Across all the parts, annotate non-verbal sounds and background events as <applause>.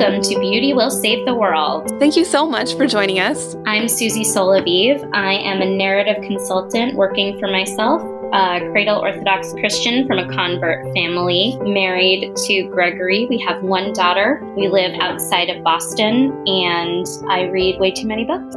Welcome to Beauty Will Save the World. Thank you so much for joining us. I'm Susie Solaviv. I am a narrative consultant working for myself, a cradle Orthodox Christian from a convert family, married to Gregory. We have one daughter. We live outside of Boston, and I read way too many books.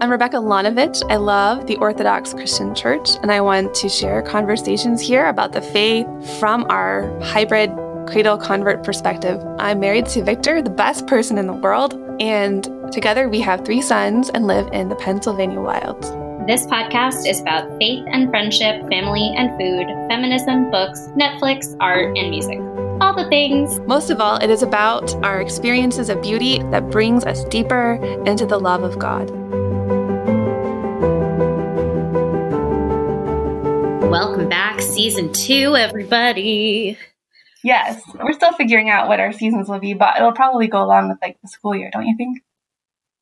I'm Rebecca Lanovich. I love the Orthodox Christian Church, and I want to share conversations here about the faith from our hybrid cradle convert perspective. I'm married to Victor, the best person in the world, and together we have three sons and live in the Pennsylvania wilds. This podcast is about faith and friendship, family and food, feminism, books, Netflix, art, and music. All the things. Most of all, it is about our experiences of beauty that brings us deeper into the love of God. Welcome back, season two, everybody. Yes, we're still figuring out what our seasons will be, but it'll probably go along with like the school year, don't you think?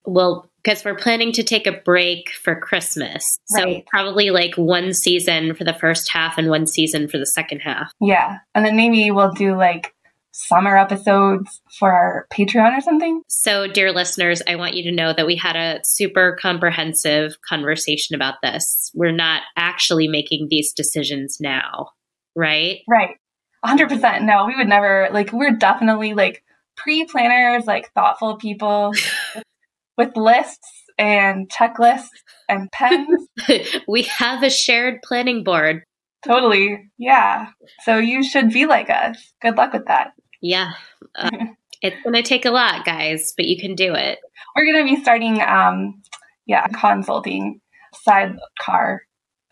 Well, because we're planning to take a break for Christmas. So Right. probably like one season for the first half and one season for the second half. Yeah, and then maybe we'll do like summer episodes for our Patreon or something. So, dear listeners, I want you to know that we had a super comprehensive conversation about this. We're not actually making these decisions now, right? Right. 100%. No, we would never, like, we're definitely like pre planners, like thoughtful people <laughs> with lists and checklists and pens. <laughs> we have a shared planning board. totally. Yeah. So you should be like us. Good luck with that. Yeah. Uh, <laughs> it's going to take a lot, guys, but you can do it. We're going to be starting, um, yeah, consulting sidecar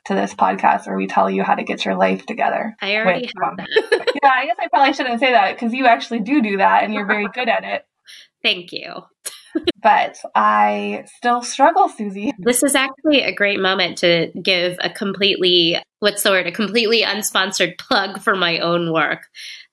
to this podcast where we tell you how to get your life together. I already have um, <laughs> yeah, I guess I probably shouldn't say that because you actually do do that and you're very <laughs> good at it. Thank you. <laughs> But I still struggle, Susie. This is actually a great moment to give a completely, what's the word, a completely unsponsored plug for my own work.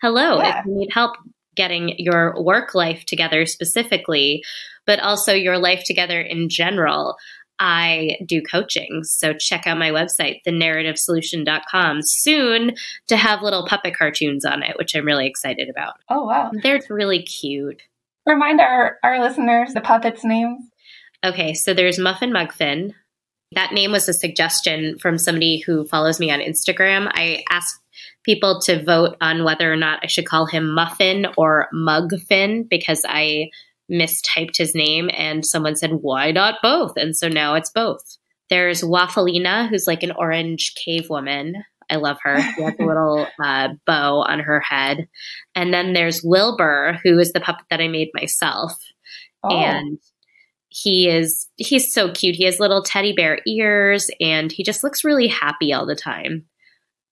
Hello, Yeah. if you need help getting your work life together specifically, but also your life together in general, I do coaching. So check out my website, thenarrativesolution.com, soon to have little puppet cartoons on it, which I'm really excited about. Oh, wow. They're really cute. Remind our, our listeners the puppets' names. Okay, so there's Muffin Mugfin. That name was a suggestion from somebody who follows me on Instagram. I asked people to vote on whether or not I should call him Muffin or Mugfin because I mistyped his name and someone said, why not both? And so now it's both. There's Waffalina, who's like an orange cave woman. I love her. She has a <laughs> little uh, bow on her head. And then there's Wilbur, who is the puppet that I made myself Oh, and he is he's so cute he has little teddy bear ears and he just looks really happy all the time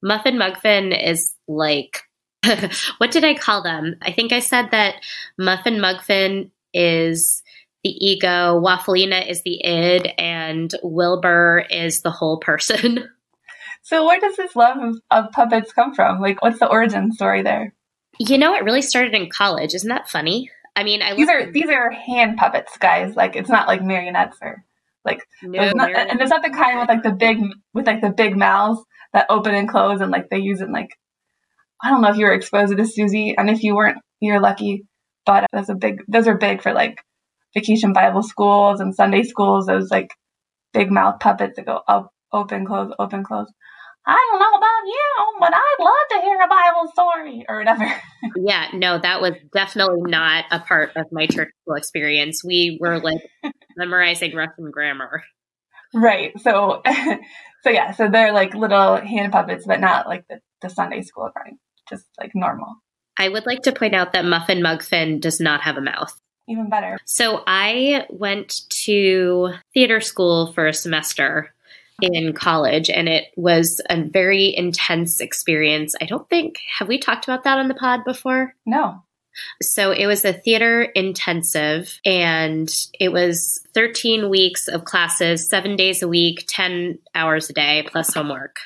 muffin mugfin is like <laughs> what did i call them i think i said that muffin mugfin is the ego wafflina is the id and wilbur is the whole person <laughs> so where does this love of, of puppets come from? Like, what's the origin story there? you know it really started in college isn't that funny i mean i These love are these are hand puppets, guys. Like, it's not like marionettes or like, no, there's not, and it's not the kind with like the big with like the big mouths that open and close and like they use it in, like I don't know if you were exposed to this, Susie, and if you weren't, you're lucky. But that's a big. Those are big for like vacation Bible schools and Sunday schools. Those like big mouth puppets that go up, open, close, open, close. I don't know about you, but I'd love to hear a Bible story or whatever. <laughs> Yeah, no, that was definitely not a part of my church school experience. We were like <laughs> memorizing Russian grammar. right. So, <laughs> so yeah. So they're like little hand puppets, but not like the, the Sunday school kind. Just like normal. I would like to point out that Muffin Mugfin does not have a mouth. Even better. So I went to theater school for a semester in college and it was a very intense experience. I don't think have we talked about that on the pod before? No. So it was a theater intensive and it was 13 weeks of classes, 7 days a week, 10 hours a day plus homework.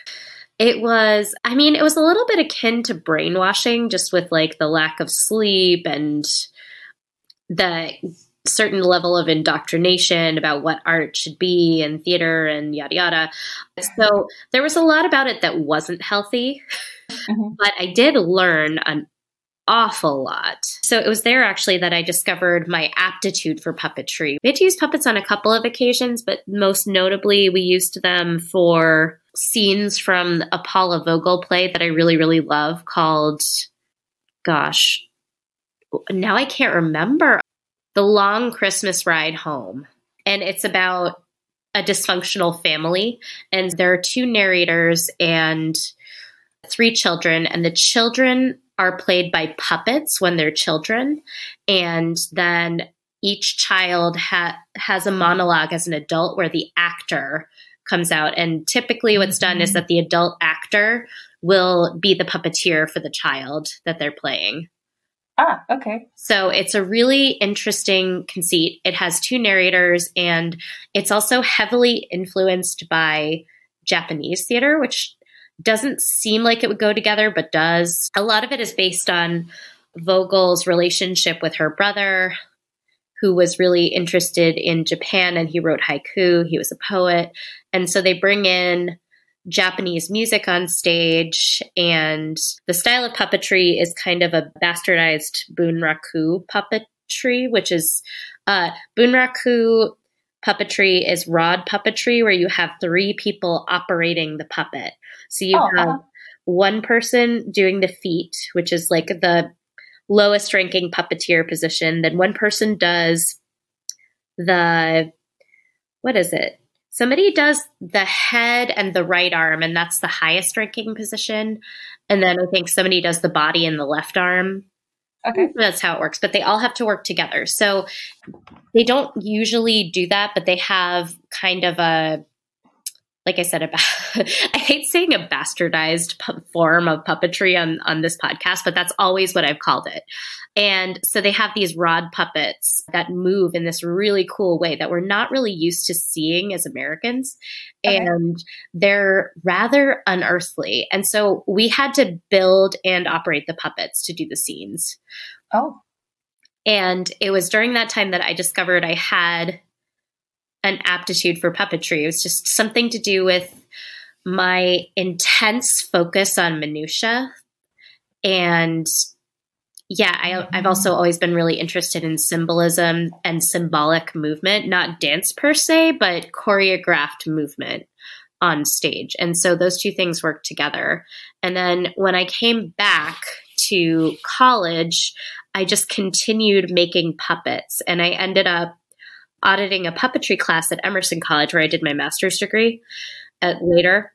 It was, I mean, it was a little bit akin to brainwashing just with like the lack of sleep and the certain level of indoctrination about what art should be and theater and yada yada. So there was a lot about it that wasn't healthy, Mhm. but I did learn an awful lot. So it was there actually that I discovered my aptitude for puppetry. We had to use puppets on a couple of occasions, but most notably, we used them for scenes from a Paula Vogel play that I really, really love called, gosh, now I can't remember. The Long Christmas Ride Home. And it's about a dysfunctional family. And there are two narrators and three children. And the children are played by puppets when they're children. And then each child ha- has a monologue as an adult where the actor comes out. And typically, what's done is mm-hmm. that the adult actor will be the puppeteer for the child that they're playing. Ah, okay. So it's a really interesting conceit. It has two narrators, and it's also heavily influenced by Japanese theater, which doesn't seem like it would go together, but does. A lot of it is based on Vogel's relationship with her brother, who was really interested in Japan and he wrote haiku. He was a poet. And so they bring in Japanese music on stage, and the style of puppetry is kind of a bastardized bunraku puppetry, which is uh, bunraku puppetry is rod puppetry, where you have three people operating the puppet. So you oh, have uh-huh. one person doing the feet, which is like the lowest ranking puppeteer position. Then one person does the, what is it? Somebody does the head and the right arm, and that's the highest ranking position. And then I think somebody does the body and the left arm. Okay. That's how it works. But they all have to work together. So they don't usually do that, but they have kind of a like I said, about <laughs> I hate saying a bastardized pu- form of puppetry on on this podcast, but that's always what I've called it. And so they have these rod puppets that move in this really cool way that we're not really used to seeing as Americans. Okay. And they're rather unearthly. And so we had to build and operate the puppets to do the scenes. Oh. And it was during that time that I discovered I had an aptitude for puppetry. It was just something to do with my intense focus on minutia. And yeah I, i've also always been really interested in symbolism and symbolic movement not dance per se but choreographed movement on stage. And so those two things work together. And then when i came back to college i just continued making puppets. And i ended up auditing a puppetry class at Emerson College where I did my master's degree at later.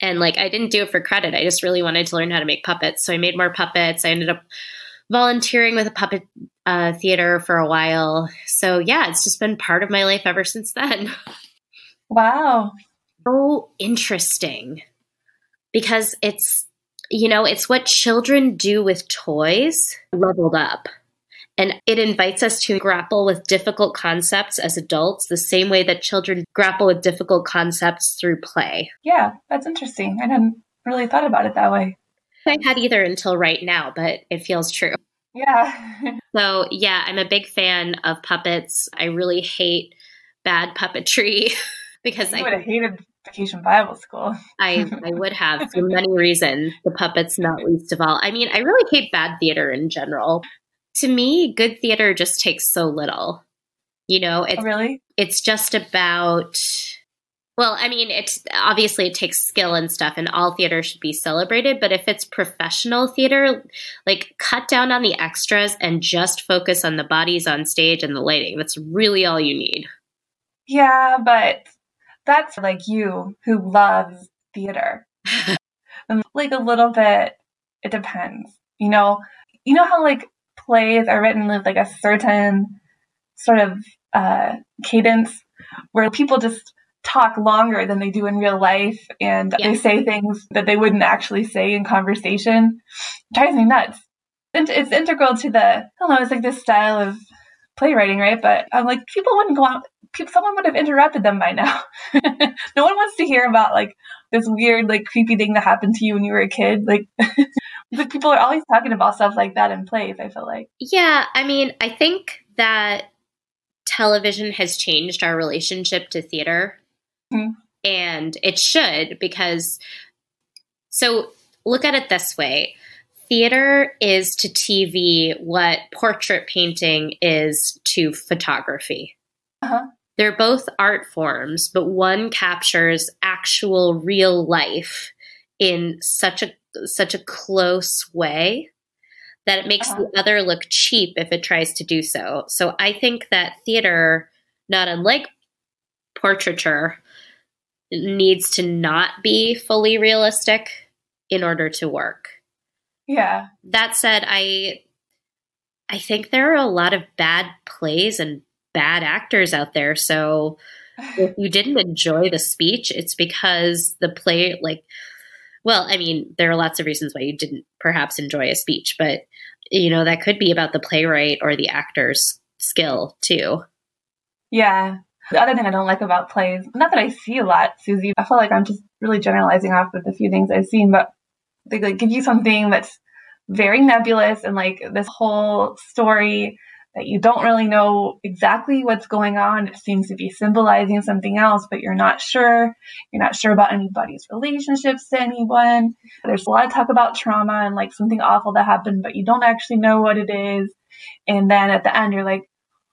And like I didn't do it for credit. I just really wanted to learn how to make puppets. So I made more puppets. I ended up volunteering with a puppet uh, theater for a while. So yeah, it's just been part of my life ever since then. <laughs> Wow. So interesting. Because it's you know, it's what children do with toys leveled up. And it invites us to grapple with difficult concepts as adults, the same way that children grapple with difficult concepts through play. Yeah, that's interesting. I hadn't really thought about it that way. I had either until right now, but it feels true. Yeah. <laughs> so, yeah, I'm a big fan of puppets. I really hate bad puppetry <laughs> because you I would have hated Vacation Bible School. I, I would have for many reasons. The puppets, not least of all. I mean, I really hate bad theater in general to me, good theater just takes so little. You know, it's oh, really it's just about well, I mean, it's obviously it takes skill and stuff, and all theater should be celebrated. But if it's professional theater, like cut down on the extras and just focus on the bodies on stage and the lighting. That's really all you need. Yeah, but that's like you who loves theater. and <laughs> um, like a little bit, it depends. You know, you know how like plays are written with like a certain sort of uh, cadence where people just talk longer than they do in real life and yeah. they say things that they wouldn't actually say in conversation. It drives me nuts. It's integral to the, I don't know, it's like this style of playwriting, right? But I'm like, people wouldn't go out, someone would have interrupted them by now. <laughs> no one wants to hear about like this weird, like creepy thing that happened to you when you were a kid. Like, <laughs> But people are always talking about stuff like that in plays, I feel like. Yeah, I mean, I think that television has changed our relationship to theater. Mm-hmm. And it should because so look at it this way. theater is to TV what portrait painting is to photography. Uh-huh. They're both art forms, but one captures actual real life in such a such a close way that it makes Uh-huh. the other look cheap if it tries to do so. So I think that theater, not unlike portraiture, needs to not be fully realistic in order to work. Yeah. That said, I I think there are a lot of bad plays and bad actors out there. So <sighs> if you didn't enjoy the speech, it's because the play like well, I mean, there are lots of reasons why you didn't perhaps enjoy a speech, but you know, that could be about the playwright or the actor's skill too. Yeah. The other thing I don't like about plays, not that I see a lot, Susie, I feel like I'm just really generalizing off of the few things I've seen, but they like give you something that's very nebulous and like this whole story that you don't really know exactly what's going on. It seems to be symbolizing something else, but you're not sure. You're not sure about anybody's relationships to anyone. There's a lot of talk about trauma and like something awful that happened, but you don't actually know what it is. And then at the end, you're like,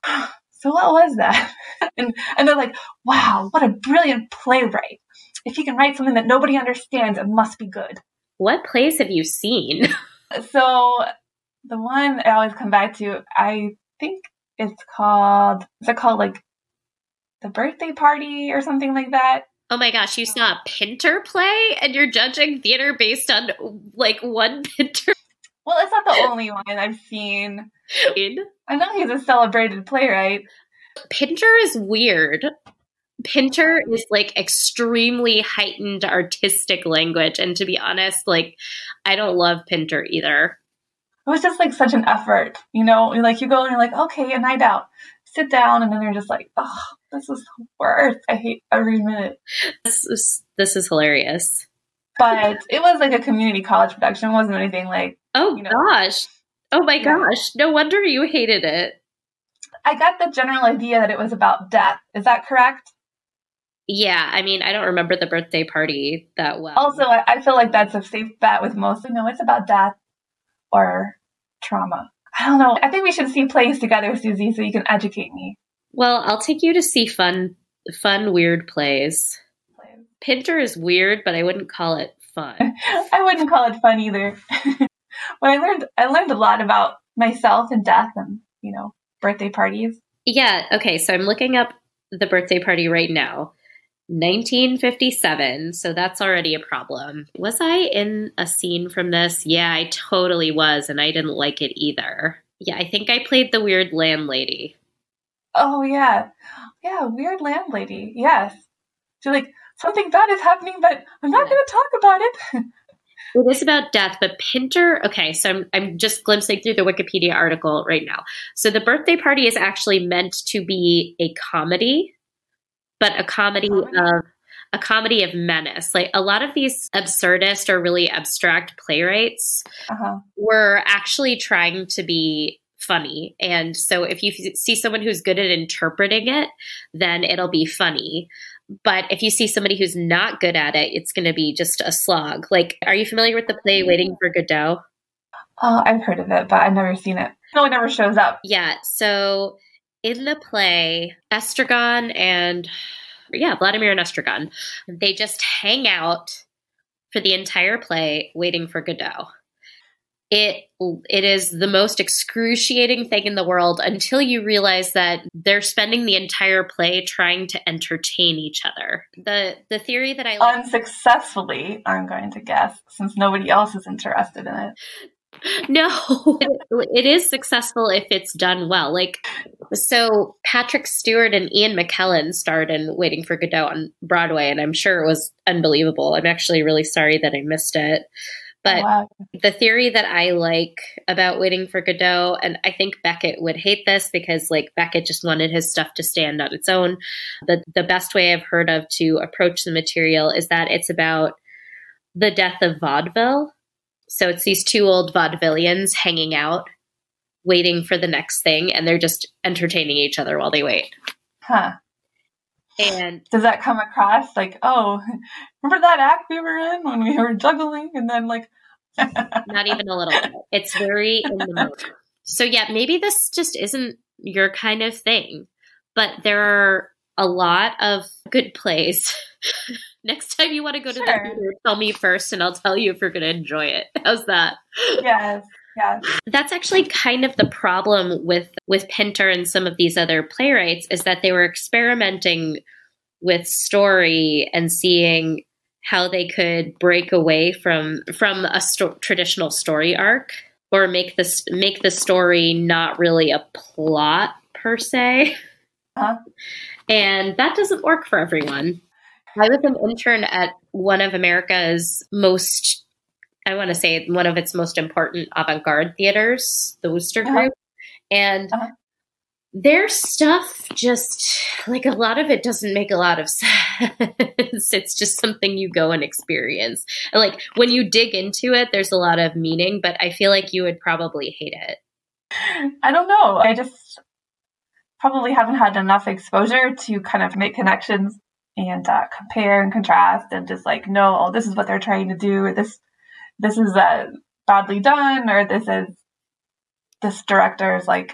<sighs> so what was that? <laughs> and and they're like, wow, what a brilliant playwright. If he can write something that nobody understands, it must be good. What plays have you seen? <laughs> So the one I always come back to, I think it's called is it called like the birthday party or something like that? Oh my gosh, you saw a Pinter play and you're judging theater based on like one <laughs> Pinter Well, it's not the only one I've seen. I know he's a celebrated playwright. Pinter is weird. Pinter is like extremely heightened artistic language. And to be honest, like, I don't love Pinter either. It was just like such an effort, you know. Like you go and you're like, okay, a night out, sit down, and then you're just like, oh, this is the worst. I hate every minute. This is, this is hilarious. But it was like a community college production. It wasn't anything like Oh You know. gosh. Oh my Yeah. gosh. No wonder you hated it. I got the general idea that it was about death. Is that correct? Yeah, I mean, I don't remember the birthday party that well. Also, I, I feel like that's a safe bet with most. No, it's about death or trauma. I don't know. I think we should see plays together, Susie, so you can educate me. well, I'll take you to see fun, fun, weird plays. Pinter is weird, but I wouldn't call it fun. <laughs> I wouldn't call it fun either. <laughs> but I learned I learned a lot about myself and death and you know birthday parties. Yeah, okay, so I'm looking up the birthday party right now. 1957, so that's already a problem. Was I in a scene from this? Yeah, I totally was, and I didn't like it either. Yeah, I think I played the weird landlady. Oh yeah, yeah, weird landlady. Yes, she's like something bad is happening, but I'm not Yeah. going to talk about it. <laughs> It is about death, but Pinter. Okay, so I'm I'm just glimpsing through the Wikipedia article right now. So the birthday party is actually meant to be a comedy, but a comedy of a comedy of menace. Like a lot of these absurdist or really abstract playwrights Uh-huh. were actually trying to be funny. And so if you see someone who's good at interpreting it, then it'll be funny. But if you see somebody who's not good at it, it's going to be just a slog. Like, are you familiar with the play Waiting for Godot? Oh, I've heard of it, but I've never seen it. No, it never shows up. Yeah. So in the play, Estragon and, yeah, Vladimir and Estragon, they just hang out for the entire play waiting for Godot. It it is the most excruciating thing in the world until you realize that they're spending the entire play trying to entertain each other. The the theory that I Unsuccessfully, I'm going to guess, since nobody else is interested in it. <laughs> No, <laughs> it, is successful if it's done well. Like, so Patrick Stewart and Ian McKellen starred in Waiting for Godot on Broadway, and I'm sure it was unbelievable. I'm actually really sorry that I missed it. But wow. the theory that I like about Waiting for Godot, and I think Beckett would hate this because like Beckett just wanted his stuff to stand on its own. The the best way I've heard of to approach the material is that it's about the death of vaudeville. So it's these two old vaudevillians hanging out, waiting for the next thing, and they're just entertaining each other while they wait. Huh. And Does that come across like, oh, <laughs> remember that act we were in when we were juggling? And then, like, <laughs> Not even a little bit. It's very in the moment. So yeah, maybe this just isn't your kind of thing. But there are a lot of good plays. <laughs> Next time you want to go to sure. the theater, tell me first and I'll tell you if you're going to enjoy it. <laughs> How's that? Yes. Yeah. That's actually kind of the problem with with Pinter and some of these other playwrights is that they were experimenting with story and seeing how they could break away from from a sto- traditional story arc or make this make the story not really a plot per se. Uh-huh. And that doesn't work for everyone. I was an intern at one of America's most I want to say one of its most important avant-garde theaters, the Wooster uh-huh. Group. And uh-huh their stuff just like a lot of it doesn't make a lot of <laughs> sense. it's just something you go and experience. And like when you dig into it, there's a lot of meaning, but I feel like you would probably hate it. I don't know. I just probably haven't had enough exposure to kind of make connections and uh, compare and contrast and just like no oh, this is what they're trying to do, or this this is uh, badly done, or this is this director's like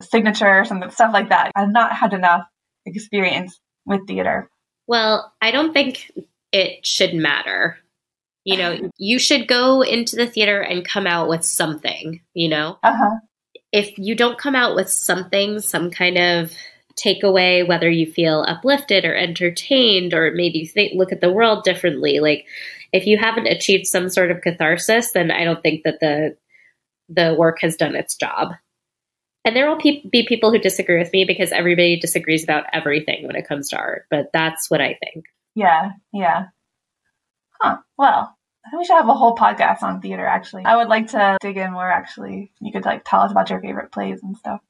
signature or something, stuff like that. I've not had enough experience with theater. Well, I don't think it should matter. You know, you should go into the theater and come out with something, you know? Uh-huh. If you don't come out with something, some kind of takeaway, whether you feel uplifted or entertained, or maybe think, look at the world differently, like if you haven't achieved some sort of catharsis, then I don't think that the the work has done its job. And there will pe- be people who disagree with me because everybody disagrees about everything when it comes to art, but that's what I think. Yeah, yeah. Huh. Well, I think we should have a whole podcast on theater actually. I would like to dig in more actually. You could like tell us about your favorite plays and stuff.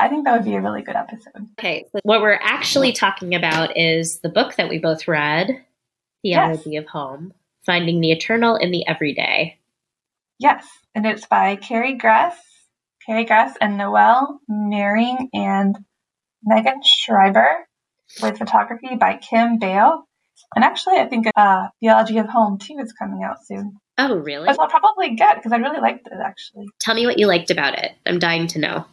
I think that would be a really good episode. Okay, so what we're actually talking about is the book that we both read, Theology yes. of Home, Finding the Eternal in the Everyday. Yes, and it's by Carrie Gress Carrie Gress and Noelle Mering and Megan Schreiber with photography by Kim Bale. And actually, I think uh, Theology of Home too is coming out soon. Oh, really? Which I'll probably get because I really liked it actually. Tell me what you liked about it. I'm dying to know.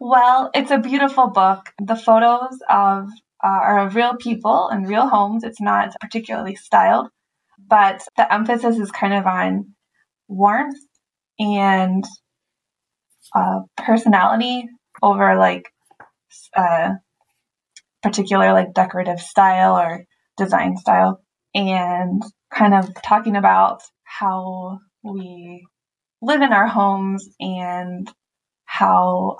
Well, it's a beautiful book. The photos of uh, are of real people and real homes. It's not particularly styled, but the emphasis is kind of on warmth and uh, personality over like uh, particular like decorative style or design style and kind of talking about how we live in our homes and how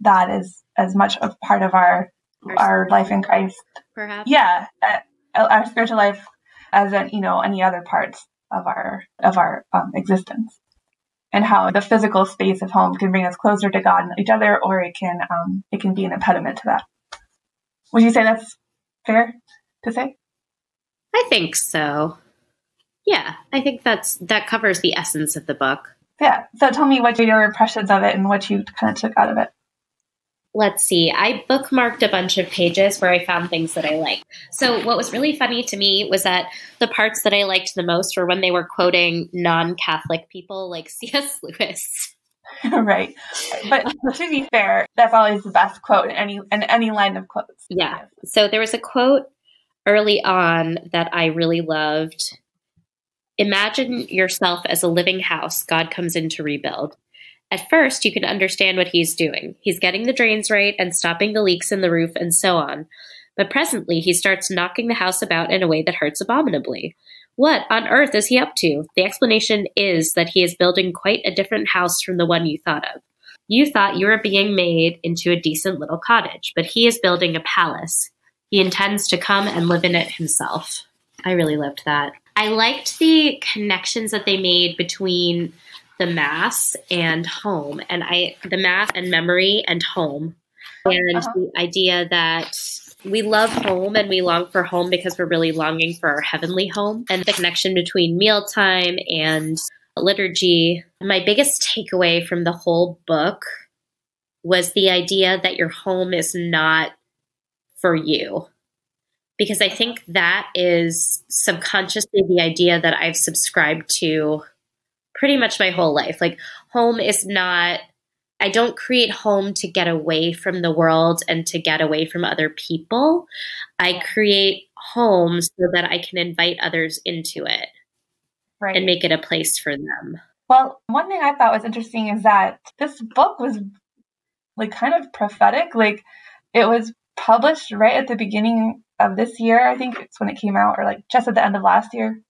that is as much a part of our our, our life in Christ. Perhaps. Yeah, uh, our spiritual life as in, you know any other parts of our of our um, existence and how the physical space of home can bring us closer to God and each other, or it can um, it can be an impediment to that. Would you say that's fair to say? I think so. Yeah, I think that's that covers the essence of the book. Yeah. So tell me what your impressions of it and what you kind of took out of it let's see, I bookmarked a bunch of pages where I found things that I liked. So, what was really funny to me was that the parts that I liked the most were when they were quoting non Catholic people like <laughs> C.S. Lewis. <laughs> right. But to be fair, that's always the best quote in any in any line of quotes. Yeah. So there was a quote early on that I really loved. Imagine yourself as a living house God comes in to rebuild. At first, you can understand what he's doing. He's getting the drains right and stopping the leaks in the roof and so on. But presently, he starts knocking the house about in a way that hurts abominably. What on earth is he up to? The explanation is that he is building quite a different house from the one you thought of. You thought you were being made into a decent little cottage, but he is building a palace. He intends to come and live in it himself. I really loved that. I liked the connections that they made between the mass and home and i the mass and memory and home. And uh-huh. the idea that we love home and we long for home because we're really longing for our heavenly home and the connection between mealtime and liturgy. My biggest takeaway from the whole book was the idea that your home is not for you. Because i think that is subconsciously the idea that i've subscribed to pretty much my whole life. Like, home is not, I don't create home to get away from the world and to get away from other people. I create home so that I can invite others into it right. and make it a place for them. Well, one thing I thought was interesting is that this book was like kind of prophetic. Like, it was published right at the beginning of this year. I think it's when it came out, or like just at the end of last year.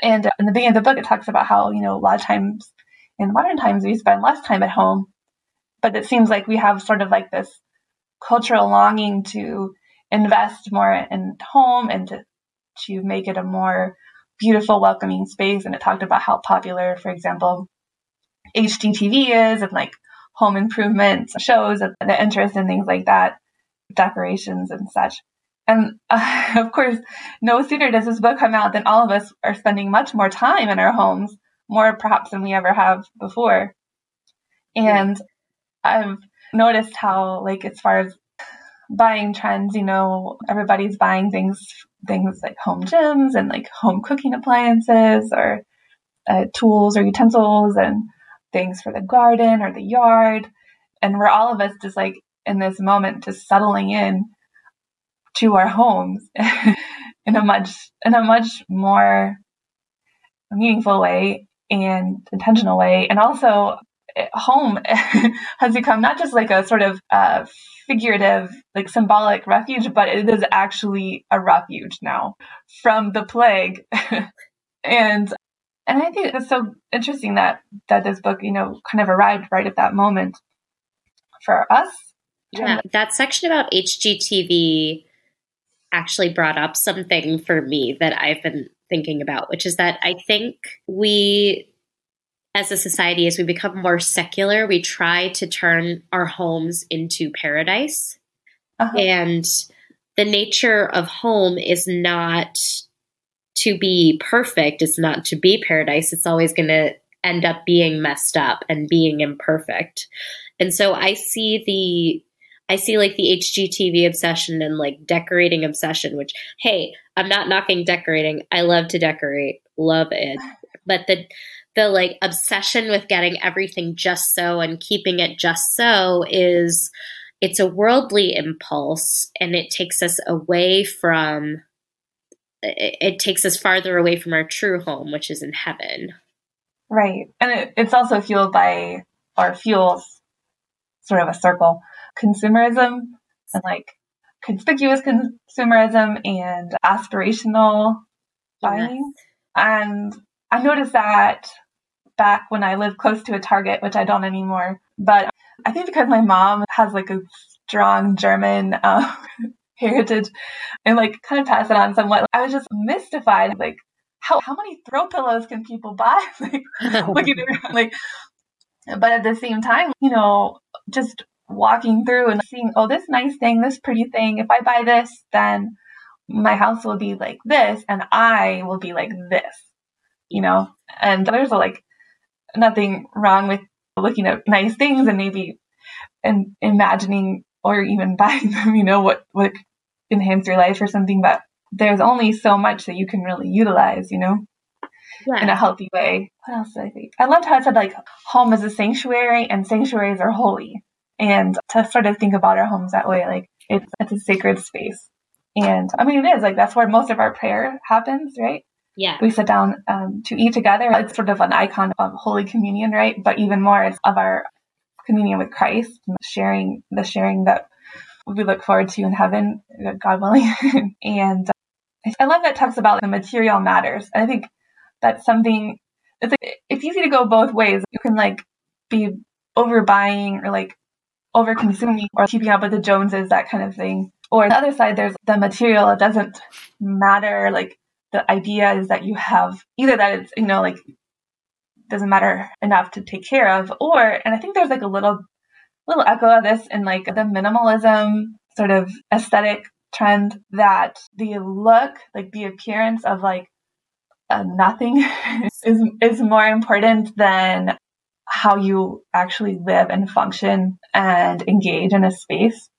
And uh, in the beginning of the book, it talks about how, you know, a lot of times in modern times we spend less time at home, but it seems like we have sort of like this cultural longing to invest more in home and to, to make it a more beautiful, welcoming space. And it talked about how popular, for example, HGTV is and like home improvement shows and the interest in things like that, decorations and such. And uh, <laughs> of course, no sooner does this book come out than all of us are spending much more time in our homes, more perhaps than we ever have before. And I've noticed how, like, as far as buying trends, you know, everybody's buying things, things like home gyms and like home cooking appliances or uh, tools or utensils and things for the garden or the yard. And we're all of us just like in this moment, just settling in to our homes <laughs> in a much in a much more meaningful way and intentional way. And also eh, home <laughs> has become not just like a sort of uh, figurative like symbolic refuge but it is actually a refuge now from the plague. <laughs> And and i think it's so interesting that that this book you know kind of arrived right at that moment for us. Yeah that section about hgtv actually brought up something for me that I've been thinking about, which is that I think we, as a society, as we become more secular, we try to turn our homes into paradise. Uh-huh. And the nature of home is not to be perfect, it's not to be paradise. It's always going to end up being messed up and being imperfect. And so I see the I see like the HGTV obsession and like decorating obsession, which, hey, I'm not knocking decorating. I love to decorate, love it. But the, the like obsession with getting everything just so and keeping it just so is it's a worldly impulse and it takes us away from it, it takes us farther away from our true home which is in heaven right and it, it's also fueled by or fuels sort of a circle consumerism and like conspicuous consumerism and aspirational buying. Yes. And I noticed that back when I lived close to a Target, which I don't anymore. But I think because my mom has like a strong German uh, <laughs> heritage and like kind of pass it on somewhat, I was just mystified. Like, how, how many throw pillows can people buy? <laughs> like, <laughs> looking around, like, but at the same time, you know, just walking through and seeing, oh, this nice thing, this pretty thing, if I buy this, then my house will be like this and I will be like this, you know? And there's like nothing wrong with looking at nice things and maybe and imagining or even <laughs> buying them, you know, what would enhance your life or something, but there's only so much that you can really utilize, you know? Yeah. in a healthy way. What else did I think? I loved how it said like home is a sanctuary and sanctuaries are holy and to sort of think about our homes that way, like it's, it's a sacred space. And I mean, it is like that's where most of our prayer happens, right? Yeah. We sit down um, to eat together. It's sort of an icon of Holy Communion, right? But even more, it's of our communion with Christ, sharing the sharing that we look forward to in heaven, God willing. <laughs> and uh, I love that talks about the material matters. I think that's something. It's like, it's easy to go both ways. You can like be overbuying or like over consuming or keeping up with the Joneses, that kind of thing. Or the other side, there's the material. It doesn't matter. Like the idea is that you have either that it's, you know, like doesn't matter enough to take care of, or, and I think there's like a little, little echo of this in like the minimalism sort of aesthetic trend that the look, like the appearance of like uh, nothing <laughs> is, is more important than how you actually live and function and engage in a space.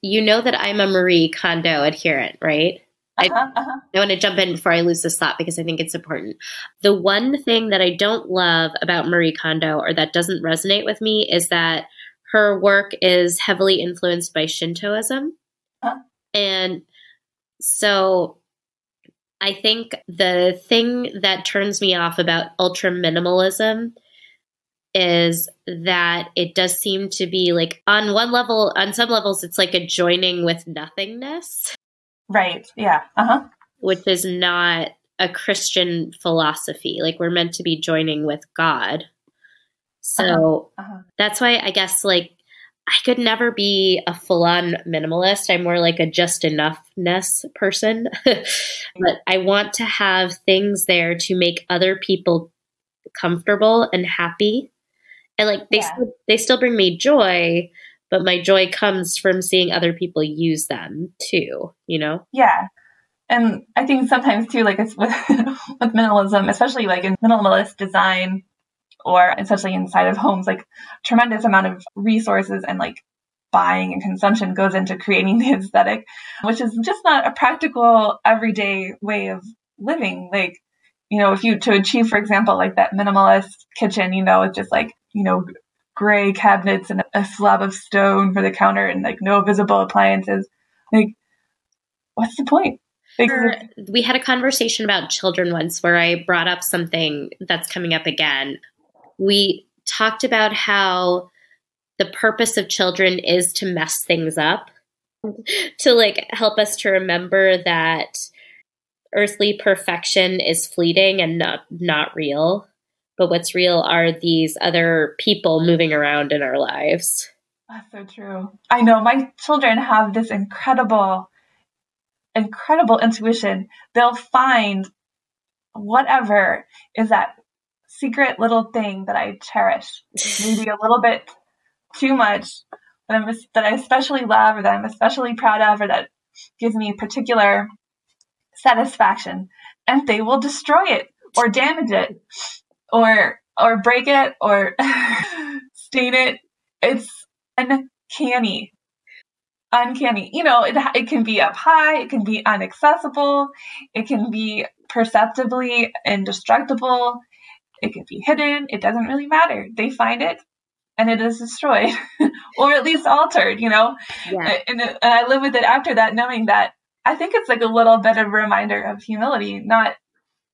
You know that I'm a Marie Kondo adherent, right? I, uh-huh. I want to jump in before I lose this thought because I think it's important. The one thing that I don't love about Marie Kondo or that doesn't resonate with me is that her work is heavily influenced by Shintoism. Huh? And so I think the thing that turns me off about ultra minimalism is that it does seem to be like on one level, on some levels, it's like a joining with nothingness. Right. Yeah. Uh huh. Which is not a Christian philosophy. Like we're meant to be joining with God. So uh-huh. Uh-huh. that's why I guess like I could never be a full on minimalist. I'm more like a just enoughness person. <laughs> but I want to have things there to make other people comfortable and happy. And like they yeah. still, they still bring me joy, but my joy comes from seeing other people use them too, you know? Yeah. And I think sometimes too, like it's with, <laughs> with minimalism, especially like in minimalist design, or especially inside of homes, like tremendous amount of resources and like buying and consumption goes into creating <laughs> the aesthetic, which is just not a practical everyday way of living. Like, you know, if you to achieve, for example, like that minimalist kitchen, you know, it's just like, you know, gray cabinets and a slab of stone for the counter and like no visible appliances. Like, what's the point? we had a conversation about children once where I brought up something that's coming up again, we talked about how the purpose of children is to mess things up, to like help us to remember that earthly perfection is fleeting and not not real. But what's real are these other people moving around in our lives. That's so true. I know my children have this incredible, incredible intuition. They'll find whatever is that secret little thing that I cherish, maybe a little bit too much, that I'm that I especially love or that I'm especially proud of or that gives me particular satisfaction, and they will destroy it or damage it or or break it or <laughs> stain it. It's uncanny. Uncanny. You know, it, it can be up high, it can be inaccessible, it can be perceptibly indestructible, it can be hidden. It doesn't really matter. They find it and it is destroyed <laughs> or at least altered, you know? Yeah. And, and I live with it after that, knowing that I think it's like a little bit of a reminder of humility, not,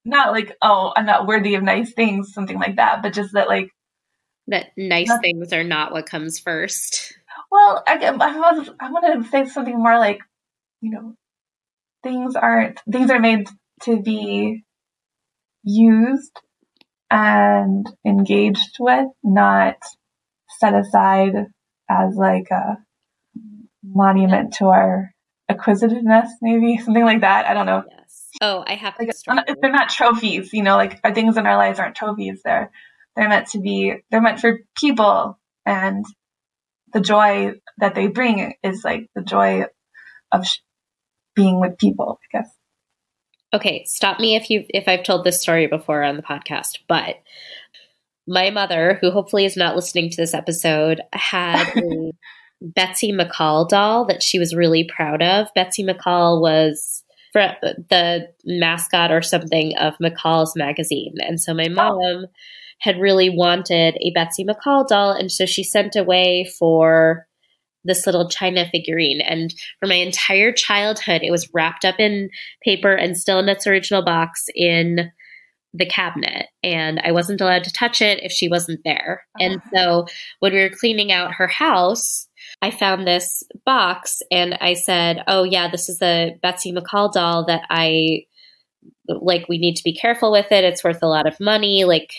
not like, oh, I'm not worthy of nice things, something like that, but just that like, that nice things are not what comes first. Well, I, I, was, I want to say something more like, you know, things aren't, things are made to be used and engaged with, not set aside as like a monument to our acquisitiveness, maybe something like that. I don't know. Yes. Oh, I have. Like, they're not trophies, you know. Like our things in our lives aren't trophies. They're they're meant to be. They're meant for people, and the joy that they bring is like the joy of sh- being with people. I guess. Okay, stop me if you if I've told this story before on the podcast, but my mother, who hopefully is not listening to this episode, had <laughs> a Betsy McCall doll that she was really proud of. Betsy McCall was the mascot or something of McCall's magazine. And so my oh. mom oh. had really wanted a Betsy McCall doll. And so she sent away for this little china figurine. And for my entire childhood, it was wrapped up in paper and still in its original box in the cabinet. And I wasn't allowed to touch it if she wasn't there. And oh. so when we were cleaning out her house, I found this box and I said, Oh, yeah, this is the Betsy McCall doll that I like. We need to be careful with it. It's worth a lot of money. Like,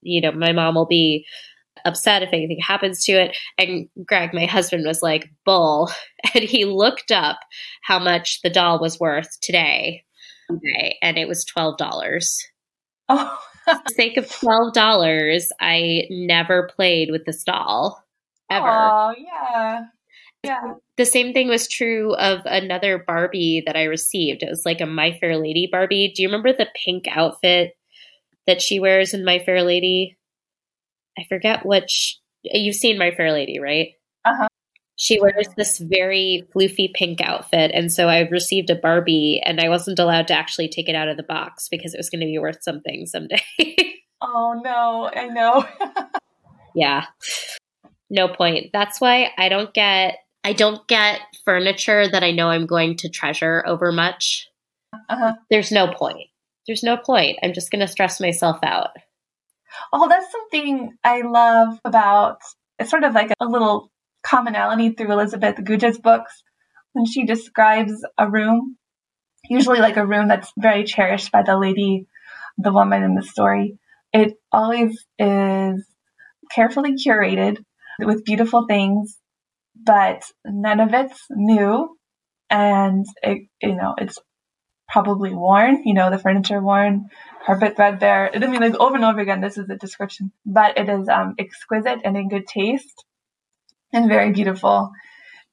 you know, my mom will be upset if anything happens to it. And Greg, my husband, was like, bull. <laughs> And he looked up how much the doll was worth today. Okay, and it was $12. Oh. <laughs> For the sake of $12, I never played with this doll. Ever. Oh, yeah. Yeah. The same thing was true of another Barbie that I received. It was like a My Fair Lady Barbie. Do you remember the pink outfit that she wears in My Fair Lady? I forget which. You've seen My Fair Lady, right? Uh huh. she wears this very floofy pink outfit. And so I received a Barbie and I wasn't allowed to actually take it out of the box because it was going to be worth something someday. <laughs> oh, no, I know. <laughs> yeah. No point. That's why I don't get I don't get furniture that I know I'm going to treasure over much. Uh-huh. There's no point. There's no point. I'm just going to stress myself out. Oh, that's something I love about it's sort of like a little commonality through Elizabeth Goudge's books when she describes a room, usually like a room that's very cherished by the lady, the woman in the story. It always is carefully curated with beautiful things, but none of it's new. And it, you know, it's probably worn, you know, the furniture worn, carpet threadbare. I mean, like over and over again, this is the description, but it is um, exquisite and in good taste and very beautiful.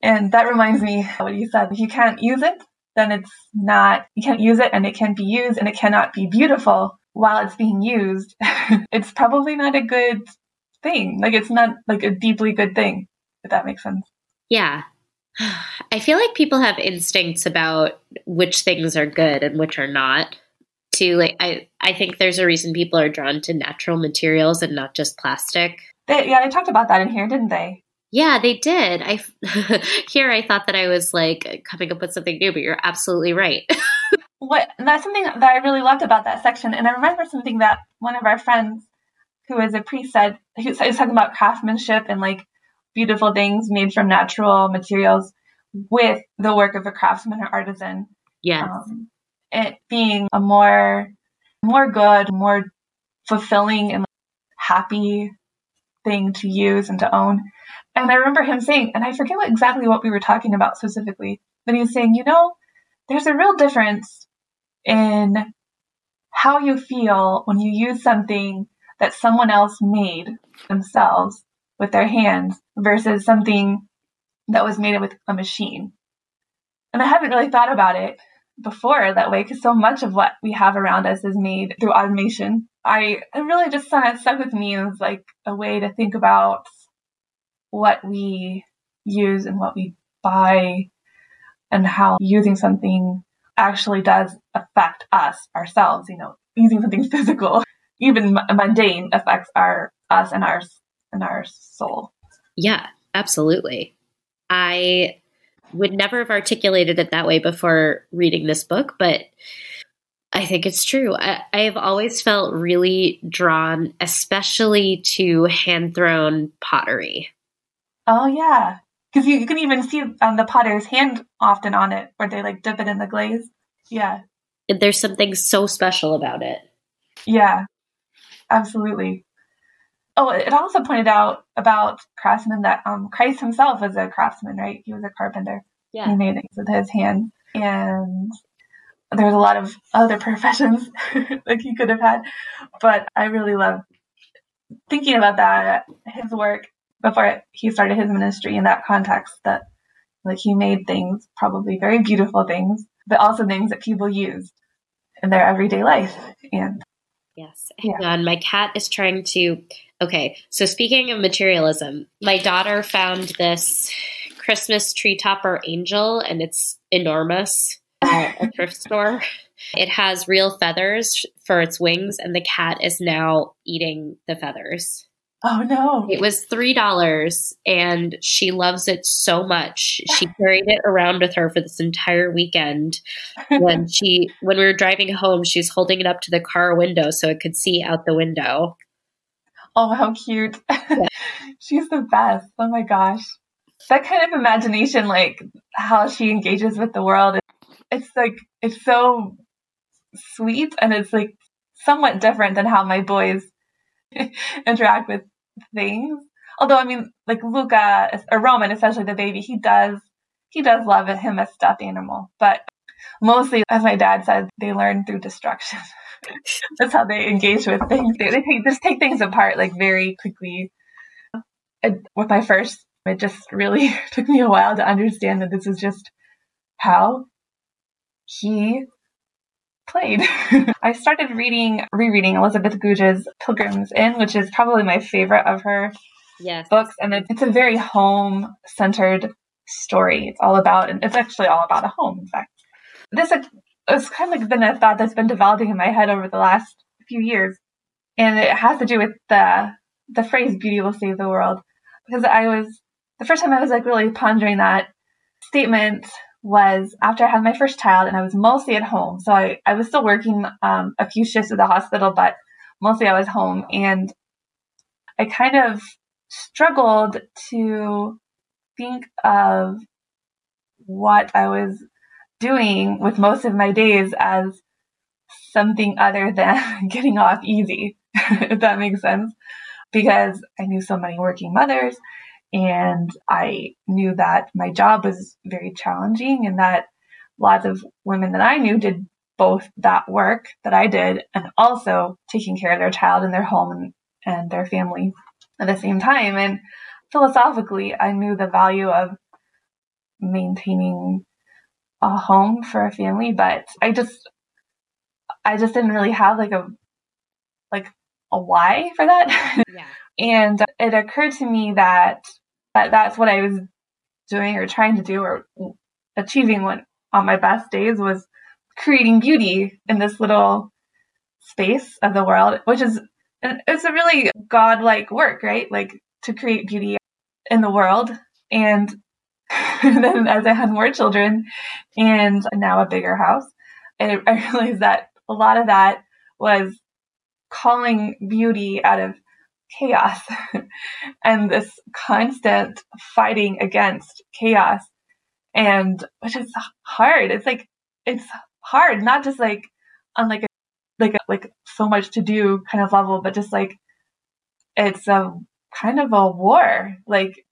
And that reminds me what you said. If you can't use it, then it's not, you can't use it and it can't be used and it cannot be beautiful while it's being used. <laughs> it's probably not a good thing. Like it's not like a deeply good thing, if that makes sense. Yeah. <sighs> I feel like people have instincts about which things are good and which are not. Too like I I think there's a reason people are drawn to natural materials and not just plastic. They, yeah, they talked about that in here, didn't they? Yeah, they did. I <laughs> here I thought that I was like coming up with something new, but you're absolutely right. <laughs> what that's something that I really loved about that section, and I remember something that one of our friends, who is a priest, said. He was, talking about craftsmanship and like beautiful things made from natural materials with the work of a craftsman or artisan. Yeah, um, it being a more more good, more fulfilling and happy thing to use and to own. And I remember him saying, and I forget what, exactly what we were talking about specifically, but he was saying, you know, there's a real difference in how you feel when you use something that someone else made themselves with their hands versus something that was made with a machine. And I haven't really thought about it before that way because so much of what we have around us is made through automation. I it really just kind of stuck with me as like a way to think about what we use and what we buy and how using something actually does affect us ourselves you know using something <laughs> physical even mundane affects our us and our and our soul yeah absolutely i would never have articulated it that way before reading this book but I think it's true. I, have always felt really drawn, especially to hand thrown pottery. Oh yeah, because you, you can even see um, the potter's hand often on it, where they like dip it in the glaze. Yeah, there's something so special about it. Yeah, absolutely. Oh, it also pointed out about craftsmen that um, Christ himself was a craftsman, right? He was a carpenter. Yeah, he made things with his hands, and there's a lot of other <laughs> professions <laughs> like he could have had, but I really love thinking about that his work before he started his ministry in that context that like he made things probably very beautiful things but also things that people used in their everyday life and yes. Hang yeah. on um, my cat is trying to okay so speaking of materialism my daughter found this christmas tree topper angel and it's enormous <laughs> at a thrift store. It has real feathers for its wings and the cat is now eating the feathers Oh no. It was $3 and she loves it so much. She <laughs> carried it around with her for this entire weekend. When <laughs> she when we were driving home, she was holding it up to the car window so it could see out the window. Oh, how cute. Yeah. <laughs> She's the best. Oh my gosh. That kind of imagination like how she engages with the world it's like it's so sweet and it's like somewhat different than how my boys interact with things. Although I mean, like Luca or Roman, especially the baby, he does he does love him a stuffed animal, but mostly, as my dad said, they learn through destruction. <laughs> That's how they engage with things. They, they just take things apart like very quickly. It, with my first, it just really <laughs> took me a while to understand that this is just how he played. <laughs> I started reading, rereading Elizabeth Goudge's Pilgrim's Inn, which is probably my favorite of her yes. books, and it's a very home centered story. It's all about, and it's actually all about a home, in fact. This has kind of like been a thought that's been developing in my head over the last few years, and it has to do with the the phrase "beauty will save the world," because I was the first time I was like really pondering that statement was after I had my first child and I was mostly at home. So I, I was still working um, a few shifts at the hospital, but mostly I was home. And I kind of struggled to think of what I was doing with most of my days as something other than <laughs> getting off easy, <laughs> if that makes sense. Because I knew so many working mothers and I knew that my job was very challenging and that lots of women that I knew did both that work that I did and also taking care of their child in their home and, and their family at the same time. And philosophically, I knew the value of maintaining a home for a family, but I just, I just didn't really have like a, like a why for that. Yeah. <laughs> and it occurred to me that that that's what I was doing or trying to do or achieving what on my best days was creating beauty in this little space of the world, which is it's a really godlike work, right? Like to create beauty in the world. And <laughs> then as I had more children and now a bigger house, I <laughs> realized that a lot of that was calling beauty out of chaos <laughs> and this constant fighting against chaos. And which is hard. It's like it's hard not just like on like a like a, like so much to do kind of level but just like it's a kind of a war like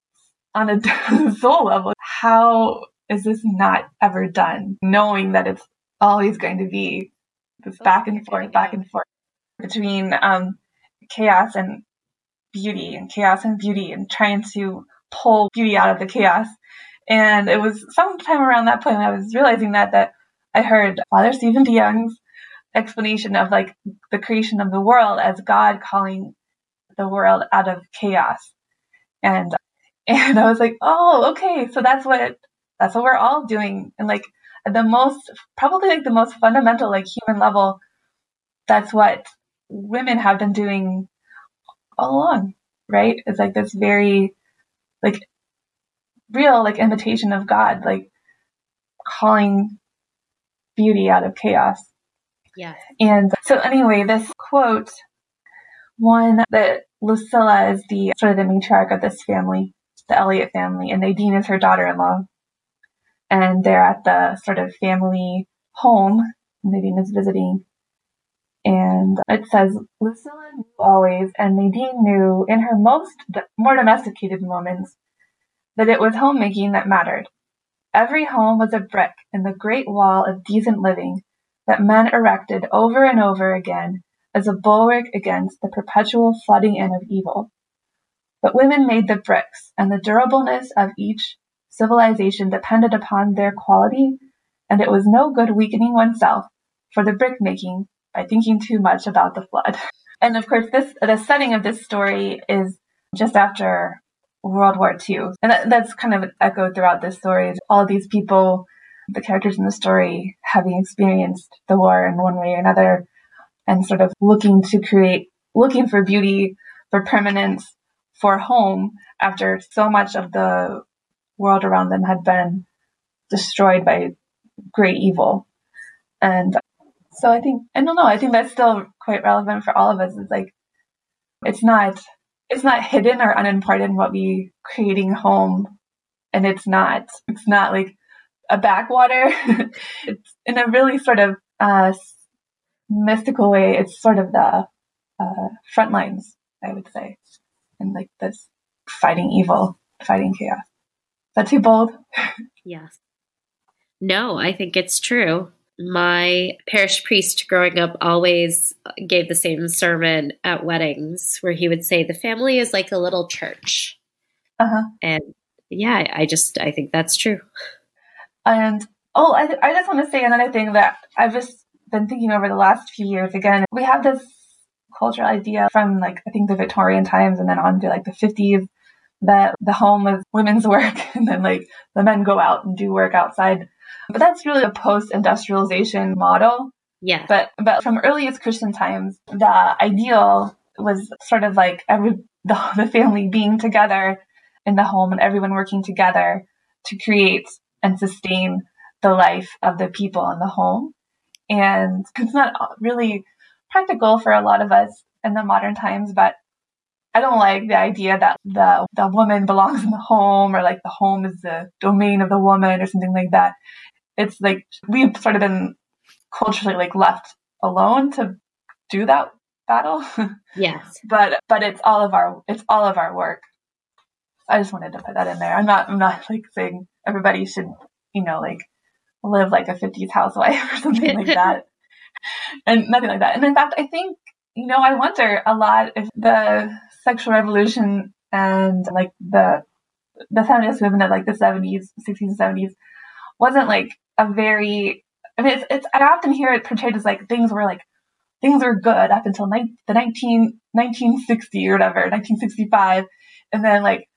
on a <laughs> soul level. How is this not ever done knowing that it's always going to be this back and forth back and forth between um chaos and beauty and chaos and beauty and trying to pull beauty out of the chaos. And it was sometime around that point I was realizing that that I heard Father Stephen DeYoung's explanation of like the creation of the world as God calling the world out of chaos. And <laughs> and I was like, oh, okay, so that's what that's what we're all doing. And like the most probably like the most fundamental like human level, that's what women have been doing all along, right? It's like this very, like, real, like, invitation of God, like, calling beauty out of chaos. Yeah. And so, anyway, this quote, one that Lucilla is the sort of the matriarch of this family, the Eliot family, and Nadine is her daughter in law. And they're at the sort of family home. Nadine is visiting and it says, Lucilla knew always, and Nadine knew in her most more domesticated moments, that it was homemaking that mattered. Every home was a brick in the great wall of decent living that men erected over and over again as a bulwark against the perpetual flooding in of evil. But women made the bricks, and the durableness of each civilization depended upon their quality, and it was no good weakening oneself for the brick making by thinking too much about the flood. <laughs> And of course, this the setting of this story is just after World War II, and that, that's kind of echoed throughout this story. All these people, the characters in the story, having experienced the war in one way or another, and sort of looking to create, looking for beauty, for permanence, for home after so much of the world around them had been destroyed by great evil. And so I think I don't know. I think that's still quite relevant for all of us. It's like it's not it's not hidden or unimportant what we creating home, and it's not it's not like a backwater. <laughs> it's in a really sort of uh, mystical way. It's sort of the uh, front lines, I would say, and like this fighting evil, fighting chaos. Is that too bold? <laughs> yes. No, I think it's true my parish priest growing up always gave the same sermon at weddings where he would say the family is like a little church uh-huh. and yeah i just i think that's true and oh I, I just want to say another thing that i've just been thinking over the last few years again we have this cultural idea from like i think the victorian times and then on to like the 50s that the home is women's <laughs> work and then like the men go out and do work outside. But that's really a post industrialization model. Yeah. But but from earliest Christian times, the ideal was sort of like every the, <laughs> the family being together in the home and everyone working together to create and sustain the life of the people in the home. And it's not really practical for a lot of us in the modern times, but I don't like the idea that the the woman belongs in the home or like the home is the domain of the woman or something like that. It's like we've sort of been culturally like left alone to do that battle. <laughs> Yes. but but it's all of our it's all of our work. I just wanted to put that in there. I'm not I'm not like saying everybody should, you know, like live like a 50s housewife <laughs> or something like that. <laughs> And nothing like that. And in fact, I think, you know, I wonder a lot if the sexual revolution and like the the feminist movement of like the 70s, 60s, and 70s wasn't like a very. I mean, it's, it's I often hear it portrayed as like things were like things were good up until ni- the 19, 1960 or whatever, 1965, and then like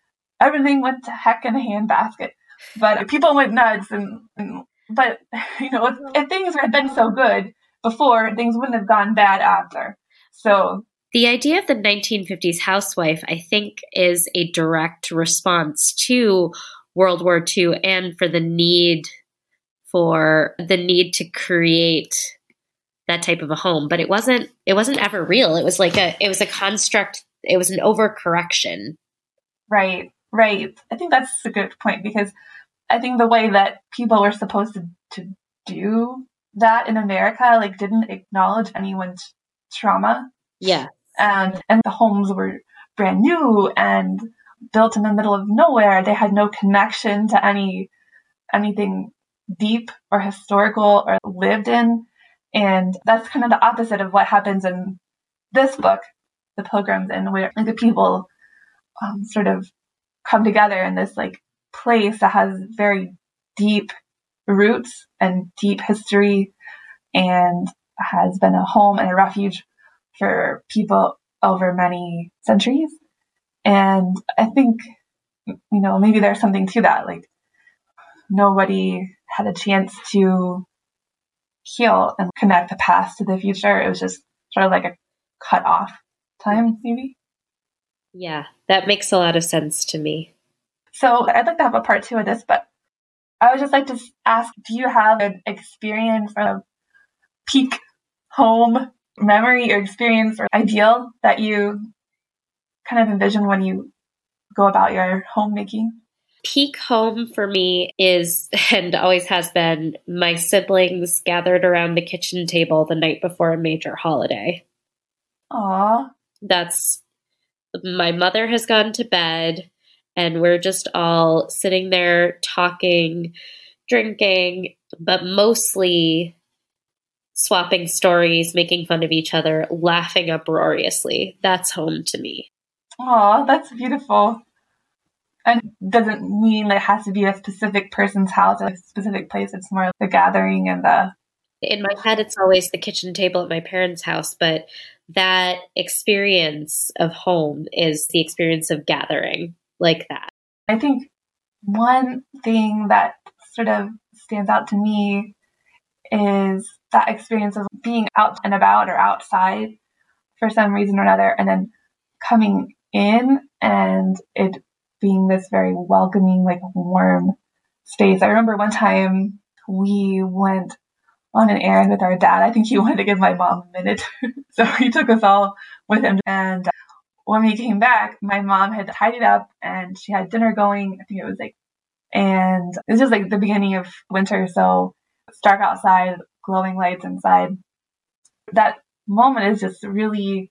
everything went to heck in a handbasket. But people went nuts, and, and but <laughs> you know, if, if things had been so good before, things wouldn't have gone bad after. So the idea of the 1950s housewife, I think, is a direct response to World War II and for the need for the need to create that type of a home. But it wasn't it wasn't ever real. It was like a it was a construct. It was an overcorrection. Right, right. I think that's a good point because I think the way that people were supposed to, to do that in America like didn't acknowledge anyone's trauma. Yeah and and the homes were brand new and built in the middle of nowhere. They had no connection to any anything deep or historical or lived in. And that's kind of the opposite of what happens in this book, The Pilgrim's Inn where like, the people um, sort of come together in this like place that has very deep roots and deep history and has been a home and a refuge for people over many centuries. And I think, you know, maybe there's something to that. Like, nobody had a chance to heal and connect the past to the future. It was just sort of like a cut off time, maybe. Yeah, that makes a lot of sense to me. So I'd like to have a part two of this, but I would just like to ask do you have an experience of a peak home memory or experience or ideal that you kind of envision when you go about your homemaking? Peak home for me is <laughs> and always has been my siblings gathered around the kitchen table the night before a major holiday. Aw. That's my mother has gone to bed and we're just all sitting there talking, drinking, but mostly swapping stories, making fun of each other, laughing uproariously. That's home to me. Oh, that's beautiful. And doesn't mean that it has to be a specific person's house or a specific place. It's more the gathering and the. In my head, it's always the kitchen table at my parents' house, but that experience of home is the experience of gathering like that. I think one thing that sort of stands out to me is that experience of being out and about or outside for some reason or another, and then coming in and it being this very welcoming, like warm space. I remember one time we went on an errand with our dad. I think he <laughs> wanted to give my mom a minute. <laughs> so he took us all with him. And when we came back, my mom had tidied up and she had dinner going. I think it was like, and was just like the beginning of winter. So it's dark outside, glowing lights inside. That moment is just really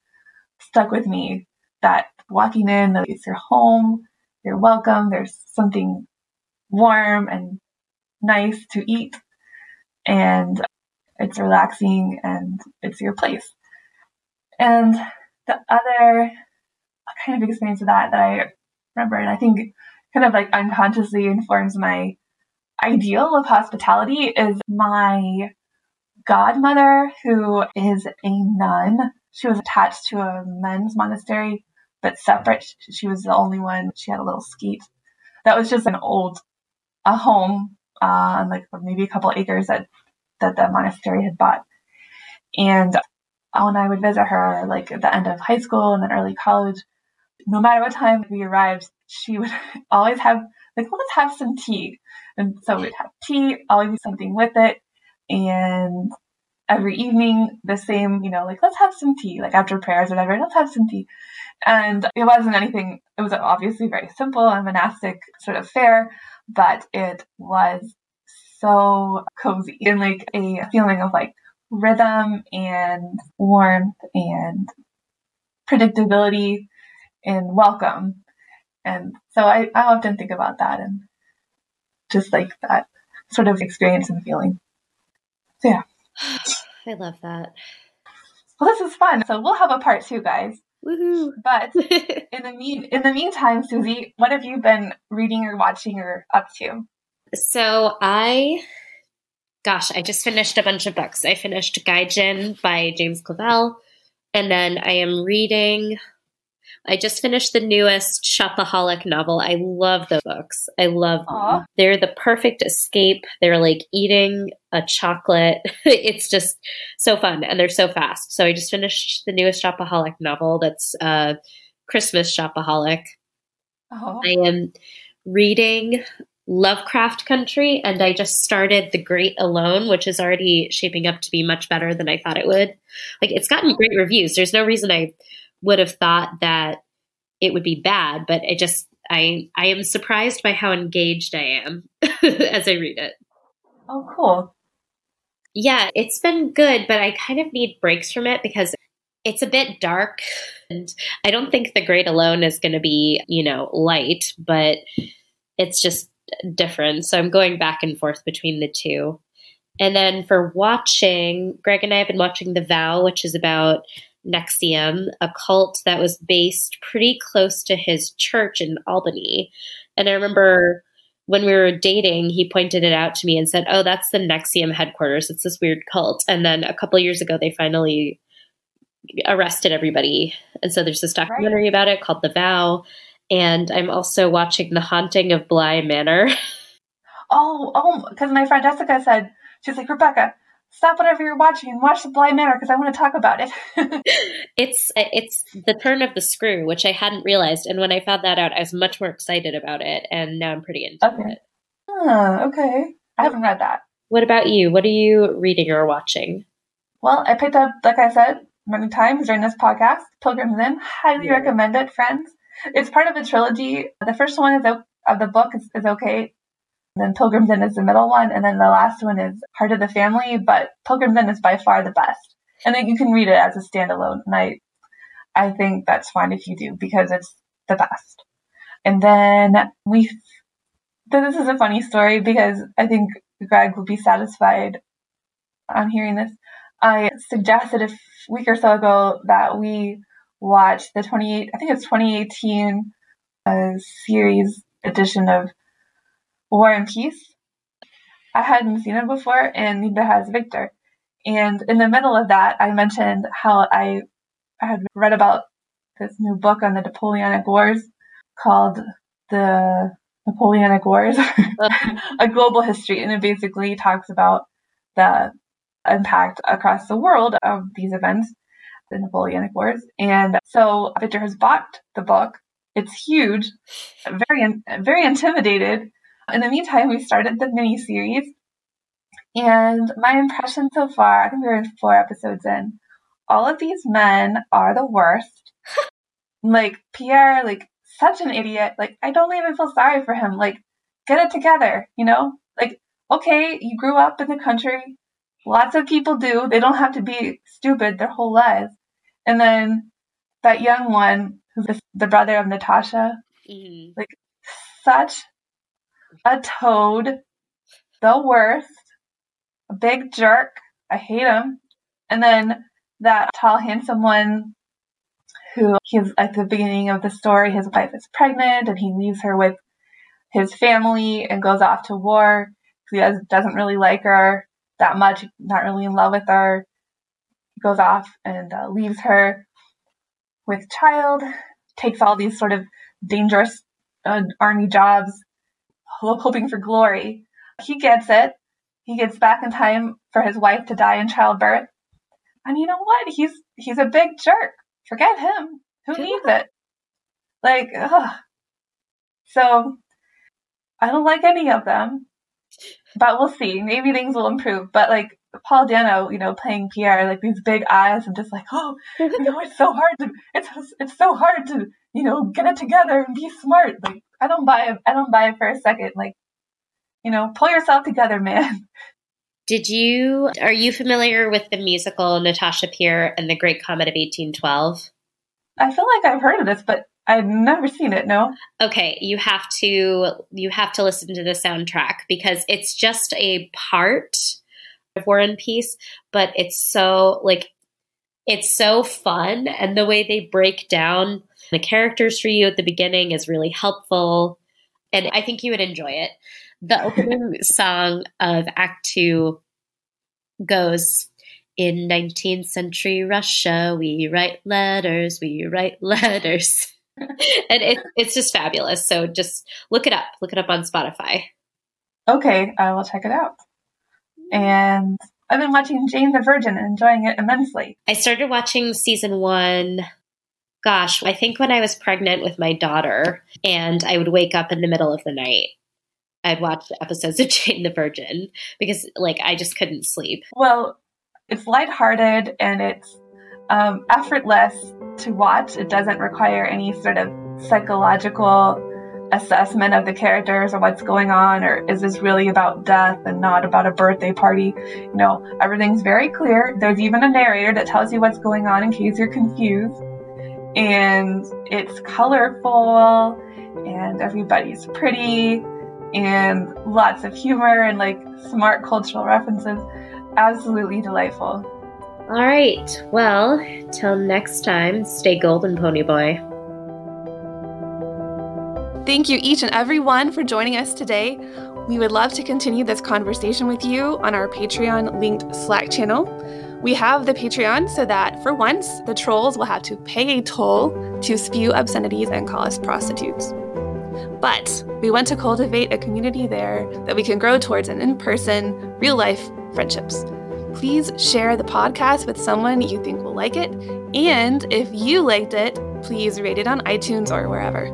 stuck with me. That walking in, it's your home, you're welcome, there's something warm and nice to eat, and it's relaxing and it's your place. And the other kind of experience of that that I remember, and I think kind of like unconsciously informs my ideal of hospitality is my godmother, who is a nun. She was attached to a men's monastery but separate. She was the only one. She had a little skete. That was just an old, a home, uh, like maybe a couple acres that, that the monastery had bought. And when I would visit her, like at the end of high school and then early college, no matter what time we arrived, she would <laughs> always have like, well, let's have some tea. And so we'd have tea, always something with it. And every evening, the same, you know, like, let's have some tea, like after prayers or whatever, let's have some tea. And it wasn't anything, it was obviously very simple and monastic sort of fare, but it was so cozy and like a feeling of like rhythm and warmth and predictability and welcome. And so I, I often think about that and just like that sort of experience and feeling. So yeah. <sighs> I love that. Well, this is fun. So we'll have a part two, guys. Woohoo! But <laughs> in the mean in the meantime, Susie, what have you been reading or watching or up to? So I gosh, I just finished a bunch of books. I finished Gaijin by James Clavell, and then I am reading. I just finished the newest Shopaholic novel. I love the books. I love them. They're the perfect escape. They're like eating a chocolate. <laughs> it's just so fun and they're so fast. So I just finished the newest Shopaholic novel that's uh, Christmas Shopaholic. I am reading Lovecraft Country, and I just started The Great Alone, which is already shaping up to be much better than I thought it would. Like, it's gotten great reviews. There's no reason I would have thought that it would be bad, but I just I I am surprised by how engaged I am <laughs> as I read it. Oh, cool. Yeah, it's been good, but I kind of need breaks from it because it's a bit dark and I don't think The Great Alone is going to be, you know, light, but it's just different. So I'm going back and forth between the two. And then for watching, Greg and I have been watching The Vow, which is about NXIVM, a cult that was based pretty close to his church in Albany. And I remember when we were dating, he pointed it out to me and said, Oh, that's the NXIVM headquarters. It's this weird cult. And then a couple years ago, they finally arrested everybody. And so there's this documentary right. about it called The Vow and I'm also watching The Haunting of Bly Manor. <laughs> Oh, oh, because my friend Jessica said she's like Rebecca, stop whatever you're watching and watch The Bly Manor because I want to talk about it. <laughs> it's it's the turn of the screw, which I hadn't realized, and when I found that out, I was much more excited about it, and now I'm pretty into okay. it. Huh, okay, I haven't read that. What about you? What are you reading or watching? Well, I picked up, like I said many times during this podcast, Pilgrim's Inn. Highly yeah. recommend it, friends. It's part of a trilogy. The first one is of the book is, is okay. Then Pilgrim's Inn is the middle one, and then the last one is Heart of the Family. But Pilgrim's Inn is by far the best, and then you can read it as a standalone. And I, I think that's fine if you do because it's the best. And then we, this is a funny story because I think Greg will be satisfied on hearing this. I suggested a week or so ago that we watch the 28, I think it's 2018 uh, series edition of War and Peace. I hadn't seen it before, and neither has Victor. And in the middle of that, I mentioned how I, I had read about this new book on the Napoleonic Wars called The Napoleonic Wars, <laughs> a global history. And it basically talks about the impact across the world of these events the Napoleonic Wars. And so Victor has bought the book. It's huge, very, very intimidated. In the meantime, we started the mini series. And my impression so far, I think we're in four episodes in, all of these men are the worst. <laughs> like Pierre, like such an idiot. Like I don't even feel sorry for him. Like get it together, you know? Like okay, you grew up in the country. Lots of people do. They don't have to be stupid their whole lives. And then that young one, who's the brother of Natasha, mm-hmm. like such a toad, the worst, a big jerk. I hate him. And then that tall, handsome one who he's at the beginning of the story, his wife is pregnant and he leaves her with his family and goes off to war. He doesn't really like her that much, not really in love with her goes off and uh, leaves her with child takes all these sort of dangerous uh, army jobs, hoping for glory. He gets it. He gets back in time for his wife to die in childbirth. And you know what? He's he's a big jerk. Forget him. Who needs it? Like, ugh. So I don't like any of them. But we'll see. Maybe things will improve. But like Paul Dano, you know, playing Pierre, like these big eyes and just like, oh, you know, it's so hard to, it's it's so hard to, you know, get it together and be smart. Like, I don't buy it. I don't buy it for a second. Like, you know, pull yourself together, man. <laughs> Did you are you familiar with the musical Natasha Pierre and the Great Comet of 1812? I feel like I've heard of this, but I've never seen it. No. Okay, you have to you have to listen to the soundtrack because it's just a part of War and Peace, but it's so like it's so fun and the way they break down the characters for you at the beginning is really helpful and I think you would enjoy it. The <laughs> opening song of Act 2 goes in 19th century Russia, we write letters, we write <laughs> letters. and it, it's just fabulous. So just look it up. Look it up on Spotify. Okay, I will check it out. And I've been watching Jane the Virgin and enjoying it immensely. I started watching season one, gosh, I think when I was pregnant with my daughter, and I would wake up in the middle of the night. I'd watch episodes of <laughs> Jane the Virgin because, like, I just couldn't sleep. Well, it's lighthearted and it's um, effortless to watch. It doesn't require any sort of psychological assessment of the characters or what's going on or is this really about death and not about a birthday party you know everything's very clear there's even a narrator that tells you what's going on in case you're confused and it's colorful and everybody's pretty and lots of humor and like smart cultural references absolutely delightful all right well till next time stay golden pony boy Thank you, each and every one, for joining us today. We would love to continue this conversation with you on our Patreon linked Slack channel. We have the Patreon so that for once, the trolls will have to pay a toll to spew obscenities and call us prostitutes. But we want to cultivate a community there that we can grow towards an in person, real life friendships. Please share the podcast with someone you think will like it. And if you liked it, please rate it on iTunes or wherever.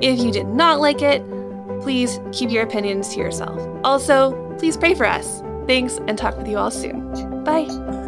If you did not like it, please keep your opinions to yourself. Also, please pray for us. Thanks and talk with you all soon. Bye.